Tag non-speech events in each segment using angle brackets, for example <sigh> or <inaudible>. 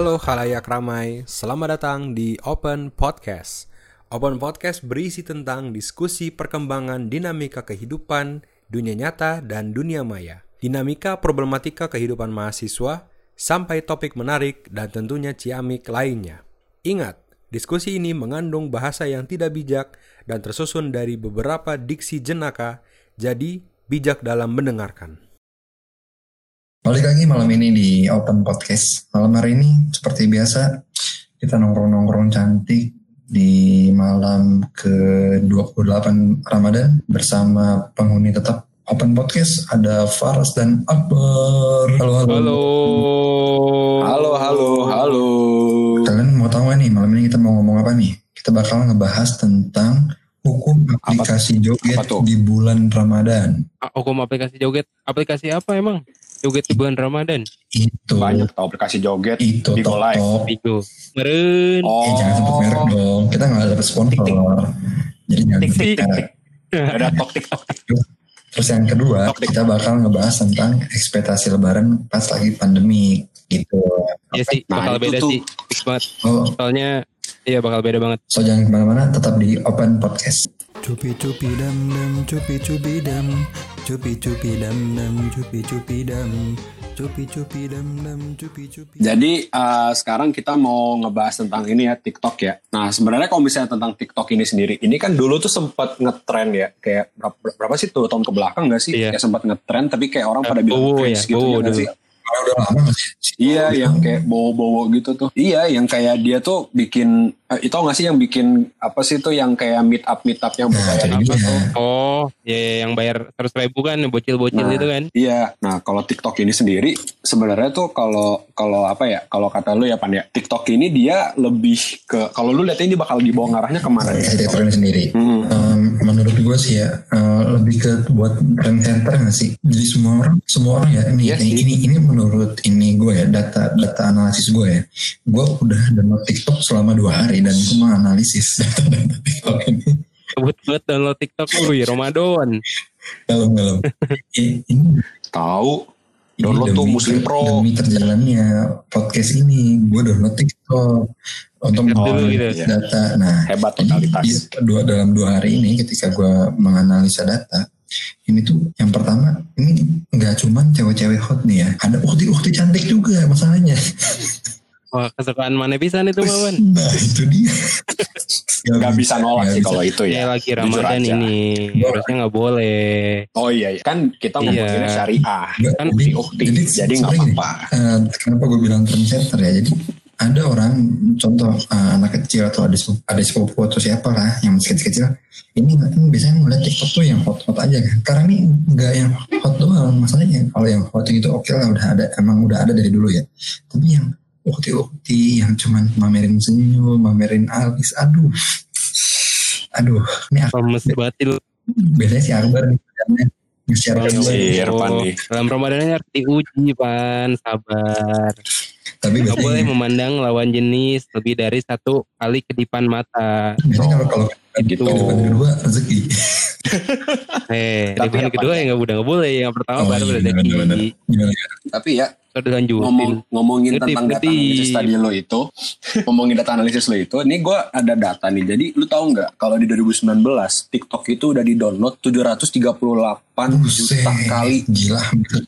Halo halayak ramai, selamat datang di Open Podcast. Open Podcast berisi tentang diskusi perkembangan dinamika kehidupan, dunia nyata, dan dunia maya. Dinamika problematika kehidupan mahasiswa, sampai topik menarik dan tentunya ciamik lainnya. Ingat, diskusi ini mengandung bahasa yang tidak bijak dan tersusun dari beberapa diksi jenaka, jadi bijak dalam mendengarkan. Balik lagi malam ini di Open Podcast. Malam hari ini seperti biasa kita nongkrong-nongkrong cantik di malam ke-28 Ramadan bersama penghuni tetap Open Podcast ada Faras dan Akbar. Halo halo. Halo. Halo, halo, halo. Kalian mau tahu gak nih malam ini kita mau ngomong apa nih? Kita bakal ngebahas tentang hukum aplikasi joget apa tuh? di bulan Ramadan. Ah, Hukum aplikasi joget. Aplikasi apa emang? Joget di bulan Ramadan. Itu Banyak tau aplikasi joget itu di top Live. top. Bigo. Meren. Oh, Eh, jangan sebut merek dong. Kita nggak dapet sponsor. Jadi jangan Tik, sebut tik, tik, merek. <laughs> ada tok tik tok. Terus yang kedua, Tok, tik. kita bakal ngebahas tentang ekspektasi lebaran pas lagi pandemi gitu. Ya sih, Nah, bakal itu beda tuh. sih. Fix banget. Oh, Soalnya iya bakal beda banget. so jangan ke mana-mana, tetap di Open Podcast. Cupi cupi dam dam cupi cupi dam cupi cupi dam dam cupi cupi dam cupi cupi dam dam cupi cupi Jadi eh, sekarang kita mau ngebahas tentang ini ya TikTok ya. Nah sebenarnya kalau misalnya tentang TikTok ini sendiri, ini kan dulu tuh sempat ngetrend ya, kayak berapa, berapa sih tuh tahun ke belakang gak sih? Iya. Ya sempat ngetrend, tapi kayak orang pada Eh, bilang cringe ya, gitu bowo ya dulu. sih? Kalau udah lama nggak sih? Iya, yang kayak bowo-bowo gitu tuh. Iya, yang kayak dia tuh bikin, eh, itu gak sih yang bikin apa sih tuh yang kayak meet up meet up yang Nah, berbayar apa dia. tuh? Oh, ya ya, yang bayar 100 ribu kan, bocil-bocil Nah. gitu kan. Iya, nah kalau TikTok ini sendiri sebenarnya tuh kalau kalau apa ya, kalau kata lu ya Pan ya, TikTok ini dia lebih ke kalau lu lihat ini bakal dibawa ngarahnya ke mana ya? Editornya sendiri. Hmm. Menurut gue sih ya eh, lebih ke buat brand center nggak sih? Jadi semua orang semua orang ya ini Iya ini, ini ini menurut ini gue ya data data analisis gue ya. Gue udah download TikTok selama dua hari dan gue menganalisis <laughs> TikTok ini. Sebut buat download TikTok dulu ya Ramadan. Kalau kalau ini ini Tahu download tuh Muslim Pro. Demi terjalannya podcast ini, gue download TikTok untuk dulu gitu. Iya. data. Nah, Hebat totalitas. dua dalam dua hari ini ketika gue menganalisa data, ini tuh yang pertama ini nggak cuman cewek-cewek hot nih ya, ada ukti-ukti cantik juga masalahnya. <laughs> Wah, kesukaan mana bisa nih tuh, Wawan? <laughs> Nah itu dia. Gak bisa nolak Nggak sih bisa. kalau itu Ya ya. lagi Ramadan ini. Harusnya nggak boleh. Oh iya, iya. kan kita Iya. ngomonginnya syariah, Nggak, kan jadi- jadi nggak gini, apa-apa. Eh, kenapa gue bilang trendsetter ya? Jadi ada orang, contoh eh, anak kecil atau sepupu, adik sepupu atau siapa lah yang masih kecil-kecil, ini kan biasanya ngeliat TikTok tuh yang hot-hot aja kan. Sekarang ini nggak yang hot doang, masalahnya kalau yang hot itu oke lah udah ada, emang udah ada dari dulu ya. Tapi yang ukti-ukti yang cuman mamerin senyum, mamerin alis, aduh, aduh, ini aku lu. biasanya si Akbar nih, nge-share ke Bang, gue. Si Irfan nih. Dalam Ramadan harus diuji, Pan. Sabar. Tapi Gak boleh memandang lawan jenis lebih dari satu kali kedipan mata. biasanya kalau kalau Gitu. kehidupan kedua rezeki. <laughs> Eh, Tapi kedipan apa kedua ya? yang gak udah gak boleh. Yang pertama Oh, baru iya, rezeki. benar-benar. Gimana? Tapi ya Kalau dilanjutin. ngomong ngomongin Ngetip, tentang data ngetip. analisis tadi lo itu, ngomongin data analisis lo itu, ini gue ada data nih. Jadi lu tahu nggak kalau di 2019 TikTok itu udah di download 738 Buset, juta kali. Gila.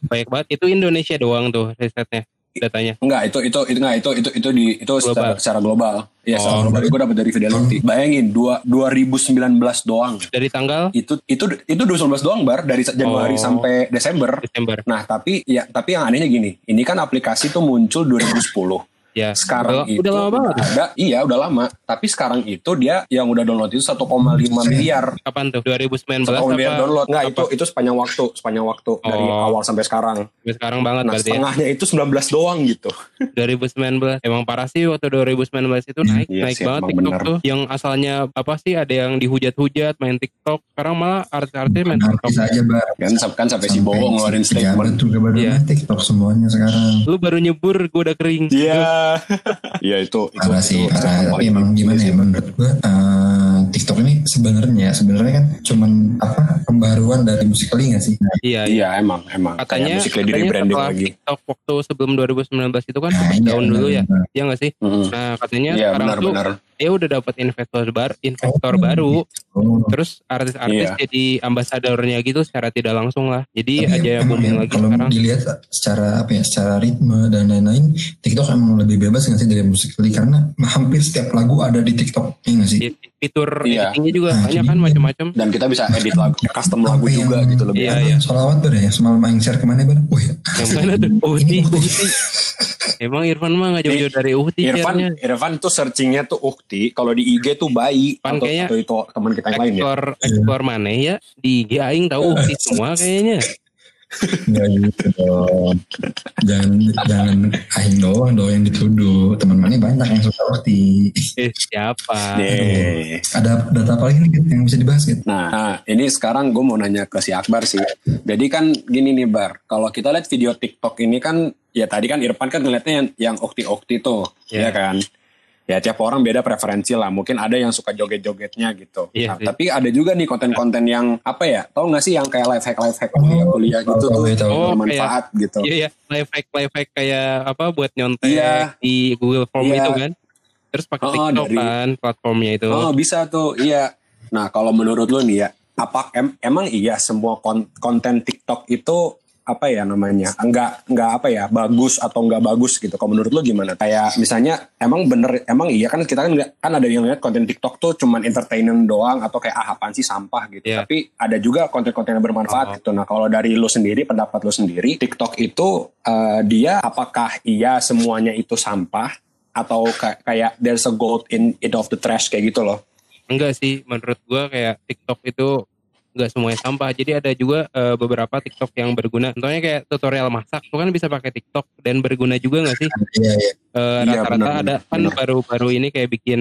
Banyak banget. Itu Indonesia doang tuh risetnya. Datanya. Enggak, itu itu itu enggak itu itu itu di itu secara, Global. secara global. Iya, secara Oh. global gue dapat dari Fidelity. Bayangin dua 2019 doang. Dari tanggal Itu itu itu 2019 doang bar dari Januari Oh. sampai Desember. Desember. Nah, tapi ya tapi yang anehnya gini, ini kan aplikasi tuh muncul 2010. Ya. Sekarang udah, itu udah lama banget. ada, iya udah lama. Tapi sekarang itu dia yang udah download itu 1,5 miliar. Kapan tuh? 2019 1,5 miliar apa? download. Enggak, apa? itu itu sepanjang waktu, sepanjang waktu dari Oh. awal sampai sekarang. Sampai sekarang banget Nah, berarti ya. setengahnya itu 19 doang gitu. <laughs> 2019 emang parah sih waktu 2019 itu naik Iya naik sih, banget TikTok bener. tuh yang asalnya apa sih ada yang dihujat-hujat main TikTok sekarang malah artis-artis main TikTok Artis aja bar. Kan kan sampai si Bowo ngeluarin statement. Iya. TikTok semuanya sekarang. lu baru nyebur gue udah kering Iya, <laughs> Iya itu itu. parah sih itu parah tapi emang gimana sih. ya menurut gua eh, TikTok ini sebenarnya sebenarnya kan cuman apa pembaruan dari Musical.ly nggak sih nah, Iya, iya. Iya emang emang Katanya, musiknya di rebranding lagi. TikTok waktu sebelum 2019 itu kan nah, iya, down dulu ya. Iya nggak sih? Mm-mm. Nah katanya Iya sekarang tuh benar-benar. Dia udah dapat investor baru, investor Oh, baru. oh. Terus artis-artis Iya. jadi ambasadornya gitu secara tidak langsung lah. Jadi Tapi aja emang booming ya, lagi kalau sekarang. dilihat secara apa ya secara ritme dan lain-lain TikTok emang lebih bebas nggak sih dari Musical.ly karena hampir setiap lagu ada di TikTok ya nggak sih Di- Fitur Iya. editingnya juga Nah, banyak kan macam-macam. Dan kita bisa edit lagu, custom lagu juga yang- gitu lebih. Iya, iya. Solawat ber ya semalam main share ke mana ber Wih Yang mana tuh? Uhti, Ini Uhti. Uhti. Emang Irfan mah gak jauh-jauh dari Uhti Irfan. Irfan tuh searchingnya tuh Kalau di IG tuh bayi Pan atau, kayaknya atau itu teman kita yang lain ya. Explore mana ya di IG Aing tahu Uhti semua kayaknya. Nggak gitu dong jangan jangan aing doang dong yang dituduh teman mana banyak yang suka Ukti Eh siapa? Nih. ada data apa lagi nih yang bisa dibahas gitu Nah, nah, ini sekarang gue mau nanya ke si Akbar sih. Jadi kan gini nih Bar, kalau kita lihat video TikTok ini kan, ya tadi kan Irfan kan ngeliatnya yang, yang ukti-ukti tuh, Iya. ya kan? Ya tiap orang beda preferensi lah. Mungkin ada yang suka joget-jogetnya gitu. Iya Nah, tapi ada juga nih konten-konten yang apa ya? Tahu nggak sih yang kayak life hack life hack Oh, kuliah-kuliah gitu tuh, tahu. Oh, bermanfaat gitu. Iya ya, live hack live hack kayak apa buat nyontek Iya. di Google Form Iya. itu kan. Terus pakai Oh, TikTok dari- kan platformnya itu. Oh bisa tuh, iya. Nah kalau menurut lu nih ya, apa em- emang iya semua kon- konten TikTok itu apa ya namanya? Enggak enggak apa ya bagus atau enggak bagus gitu. Kalau menurut lu gimana? Kayak misalnya emang bener emang iya kan kita kan kan ada yang lihat konten TikTok tuh cuman entertainment doang atau kayak ah apaan sih sampah gitu. Iya. Tapi ada juga konten-konten yang bermanfaat Oh. gitu. Nah kalau dari lu sendiri pendapat lu sendiri TikTok itu eh, dia apakah iya semuanya itu sampah atau kayak kayak there's a gold in it of the trash kayak gitu loh. Enggak sih, menurut gua kayak TikTok itu enggak semuanya sampah. Jadi ada juga eh, beberapa TikTok yang berguna. Contohnya kayak tutorial masak, tuh kan bisa pakai TikTok dan berguna juga nggak sih? iya iya Eh, Iya, Rata-rata benar, ada kan baru-baru ini kayak bikin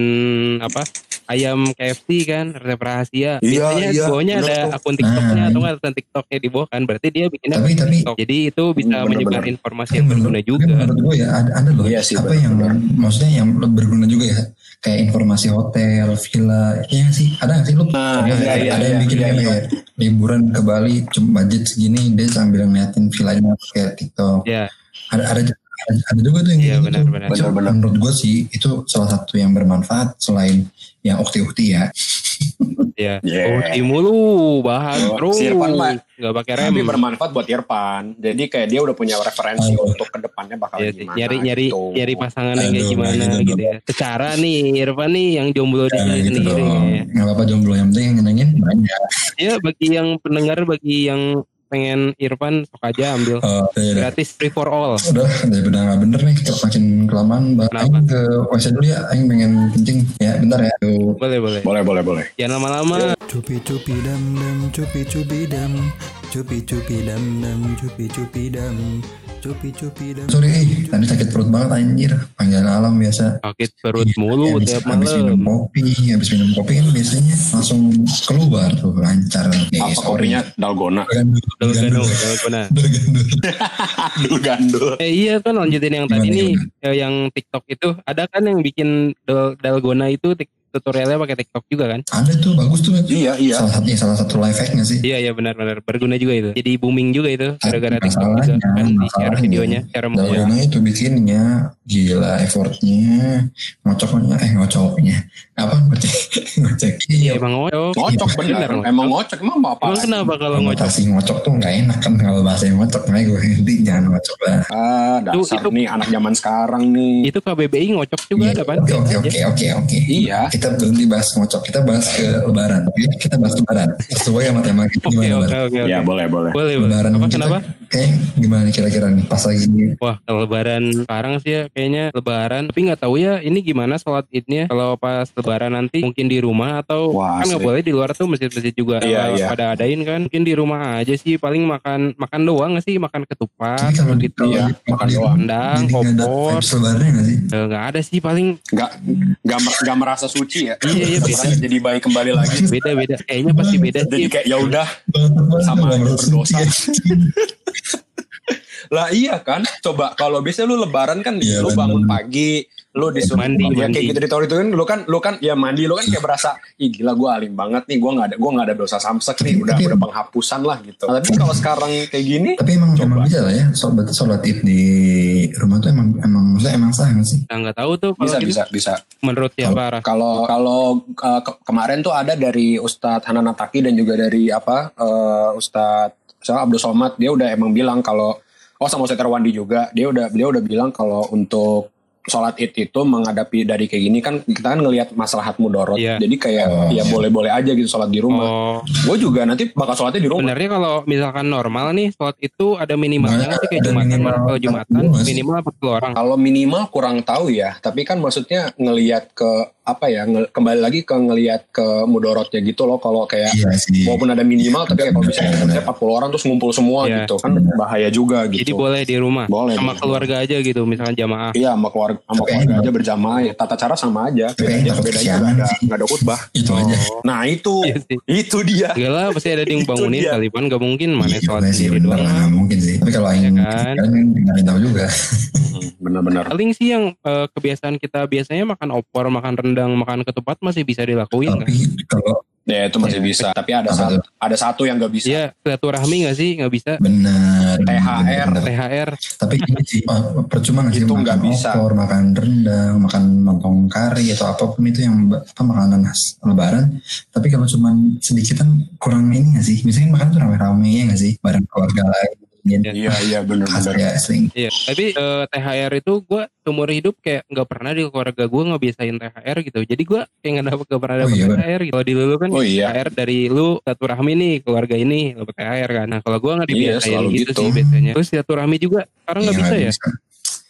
apa ayam KFC kan resep rahasia. Iya, Biasanya iya, bawahnya ada tuh. akun TikToknya Nah, atau nggak akun TikToknya di bawah kan. Berarti dia bikinnya Tapi- tapi- TikTok. Jadi itu bisa Benar, menyebar informasi Tapi yang berguna juga. menurut gue ya ada, ada loh Iya sih, apa benar, yang maksudnya yang berguna juga ya kayak informasi hotel, villa, ya sih ada nggak sih lu? Nah, Ada- iya, iya, ada yang iya, bikin iya, kayak iya. liburan ke Bali cuma budget segini dia sambil ngeliatin villanya kayak TikTok. Ya, Ada ada ada, juga tuh yang Iya, benar, gitu. benar. Itu Benar, benar. Menurut gue sih itu salah satu yang bermanfaat selain yang ukti-ukti ya. ya. Yeah. Oh, di mulu bahas Oh, terus. si Irfan mah- Nggak pakai rem. Tapi bermanfaat buat Irfan. Jadi kayak dia udah punya referensi Oh. untuk ke depannya bakal Iya sih, gimana. nyari nyari gitu. nyari pasangan yang kayak Aduh, gimana gitu gitu ya. Secara nih Irfan nih yang jomblo di Nah, sini gitu sendiri. dong. ya. Nggak apa-apa jomblo yang penting yang nyenengin banyak. Ya bagi yang pendengar bagi yang pengen Irfan sok aja ambil Oh, ya udah. gratis free for all. Udah, daripada nggak bener nih, kita makin kelamaan. Aing ke WC dulu ya, Aing pengen kencing. Ya, bentar ya. Tuh. Boleh boleh. Boleh, boleh, boleh. Jangan lama-lama. Cupi cupi dam dam cupi cupi dam cupi cupi dam dam cupi cupi dam cupi cupi dam Sorry, eh, tadi sakit perut banget anjir. Panggilan alam biasa. Sakit perut mulu habis, tiap habis minum malam. kopi, habis minum kopi kan biasanya langsung keluar tuh lancar. Nih, Apa sorry. kopinya dalgona? <laughs> Dul gandul. Eh iya kan lanjutin yang tadi nih eh, yang TikTok itu ada kan yang bikin dal dalgona itu tutorialnya pakai TikTok juga kan? Ada tuh, bagus tuh. Iya, iya. Salah satunya, salah satu life hack nggak sih? Iya iya benar-benar berguna juga itu. Jadi booming juga itu gara-gara TikTok juga masalahnya, kan di share masalahnya, videonya share semua. Dalgona itu bikinnya gila effortnya, ngocoknya, eh ngocoknya, apa ngocek, <laughs> ngocek. Iya emang ngocok. Ngocok Bener, bener. ngocok. Emang ngocok emang mau apa? Emang kenapa kalau ngocok? konotasi ngocok tuh nggak enak kan kalau bahasa ngocok makanya gue inti jangan ngocok lah Ah, dasar Itu- itu- nih anak zaman sekarang nih. Itu KBBI ngocok juga Iya, ada kan? oke oke oke oke oke Iya. Kita berhenti bahas ngocok kita bahas ke lebaran oke kita bahas lebaran sesuai sama tema kita Oke gimana oke Bar? oke. Iya, oke. boleh, boleh. Boleh boleh. lebaran Apa kita kenapa? kayak gimana nih kira-kira nih pas lagi Wah kalau lebaran sekarang sih ya kayaknya lebaran Tapi nggak tahu ya ini gimana sholat idnya Kalau pas lebaran nanti mungkin di rumah Atau Wah, kan nggak boleh di luar tuh masjid-masjid juga Iya, eh, iya. pada adain kan Mungkin di rumah aja sih paling makan makan doang nggak sih Makan ketupat kalau di gitu Iya, di- makan di- doang. Rendang, nggak vibes lebarannya nggak sih Eh, nggak ada sih paling Gak, gak, gak merasa suci ya. Iya, iya, <laughs> beda. Jadi baik kembali lagi. beda-beda Kayaknya pasti beda Jadi kayak ya udah Sama berdosa. <laughs> Lah iya kan, coba kalau biasanya lu lebaran kan Iya, lu bener. bangun pagi, lu disuruh Mandi, ya, mandi. kayak gitu di itu kan lu kan lu kan ya mandi lu kan kayak berasa ih gila gue alim banget nih gue nggak ada gue nggak ada dosa samsek nih udah Tapi- udah penghapusan lah gitu nah, tapi kalau sekarang kayak gini Tapi emang Coba. emang bisa lah ya. Sholat sholat id di rumah tuh emang emang maksudnya emang sah nggak sih? Nah, nggak tahu tuh bisa gitu. bisa bisa Menurut siapa Raf? kalau kalau uh, ke- kemarin tuh ada dari Ustadz Hanan Ataki dan juga dari apa uh, Ustadz misalnya Abdul Somad dia udah emang bilang kalau oh sama Ustadz Terwandi juga dia udah beliau udah bilang kalau untuk sholat id itu menghadapi dari kayak gini kan kita kan ngelihat maslahat mudorot Iya. jadi kayak Oh, ya iya. boleh-boleh aja gitu sholat di rumah Oh, gue juga nanti bakal sholatnya di rumah sebenarnya kalau misalkan normal nih sholat itu ada minimalnya nggak sih kayak jumatan minimal kalau jumatan 40 nggak sih? minimal 40 orang. Kalau minimal kurang tahu ya, tapi kan maksudnya ngelihat ke apa ya, nge- kembali lagi ke ngelihat ke mudorotnya gitu loh. Kalau kayak Iya sih. walaupun ada minimal, tapi kayak kalau misalnya misalnya 40 orang terus ngumpul semua Iya. gitu kan bahaya juga gitu. Jadi boleh di rumah Boleh, sama keluarga aja gitu misalkan jamaah. Iya sama keluarga sama Tapi keluarga yang- aja berjamaah ya tata cara sama aja. Bedanya bedanya kesiangan nggak ada sih. nggak ada khutbah. Itu aja. Nah itu Iya itu dia. Enggak lah pasti ada yang bangunin pan gak mungkin mana Iya sih sendiri doang. mungkin sih. Tapi kalau Iya yang kan? kalian kan nggak ada tahu juga. Hmm, Benar-benar. Paling sih yang eh, kebiasaan kita biasanya makan opor, makan rendang, makan ketupat masih bisa dilakuin kan? Tapi kalau Ya itu masih Iya. bisa. Tapi ada satu ada satu yang nggak bisa. Iya, silaturahmi gak sih? Gak bisa. benar. THR. benar. THR. Tapi ini sih percuma nggak sih Itu makan nggak bisa. opor, makan rendang, makan lontong kari atau apa pun itu yang apa makanan khas lebaran. Tapi kalau cuma sedikit kan kurang ini nggak sih? Misalnya makan tuh rame-rame ya nggak sih? Bareng keluarga lain. Iya iya benar-benar. ya. Iya, tapi eh, THR itu gue seumur hidup kayak nggak pernah di keluarga gue ngebiasain THR gitu. Jadi gue kayak nggak dapet nggak pernah Oh dapet iya. THR gitu. Kalau di lu kan Oh iya. THR dari lu silaturahmi nih keluarga ini dapet THR kan. Nah kalau gue nggak Iya, dibiasain selalu gitu, gitu. sih biasanya. Terus silaturahmi juga sekarang nggak Iya, bisa ya?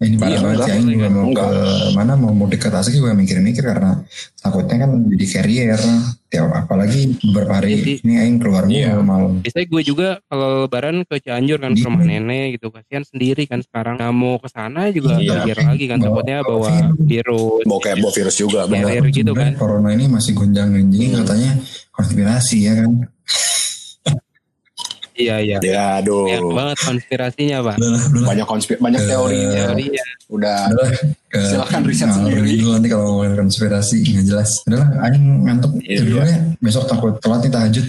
Ini parah Iya, banget sih. Juga mau enggak. ke mana mau mudik ke Tasik juga mikir-mikir karena takutnya kan jadi carrier. Tiap apalagi beberapa Iya hari sih. ini Aing keluar Iya. malam. Biasanya gue juga kalau lebaran ke Cianjur kan ke Iya. rumah nenek gitu. Kasihan sendiri kan sekarang. Nah mau ke sana juga Iya. mikir lagi kan. Bawa- Takutnya bawa bawa virus. Bawa kayak bawa virus juga. Iya. benar. Carrier gitu kan. Corona ini masih gonjang-ganjing Hmm. katanya konspirasi ya kan. Iya iya. Ya aduh. Banyak banget konspirasinya pak. Udah udah. Banyak konspir banyak teorinya. Teorinya. Udah Udah lah. Ke- Silakan riset ngalor sendiri. Dulu nanti kalau ngomongin konspirasi nggak jelas. Udah lah, Aing ngantuk. Iya. Tidur dulu ya. Besok takut telat nih tahajud.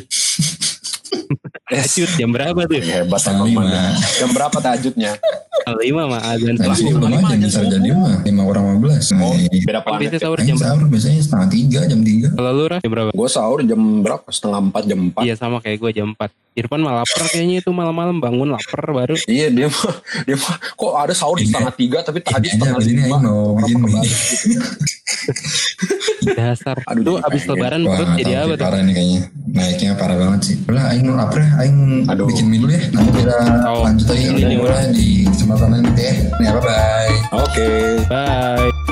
<laughs> Tahajud jam berapa tuh? hebat Jam emang lima. mana. Jam berapa tahajudnya? Jam lima mah azan Tadi sih belum lima aja bisa jadi mah lima kurang lima belas. Nah, Oh, ini- beda Kan planet. biasanya sahur Aing jam berapa? sahur biasanya setengah tiga jam tiga. Kalau lu jam berapa? Gue sahur jam berapa? Setengah empat jam empat. Iya sama kayak gue jam 4 Irfan malah lapar kayaknya itu malam-malam bangun lapar baru Iya dia mah dia mah kok ada sahur di Ini- setengah tiga tapi Ini tadi setengah begini lima. Orang gitu. dasar. Aduh, Tuh jadi abis lebaran perut jadi apa tuh? Parah nih kayaknya. Naiknya parah banget sih. Udah Aing lapar ya. Aing Aduh. bikin dulu ya. Nanti kita Oh, lanjut lagi ini ngobrol di kesempatan lain gitu ya. Nih, bye-bye. Oke. Bye.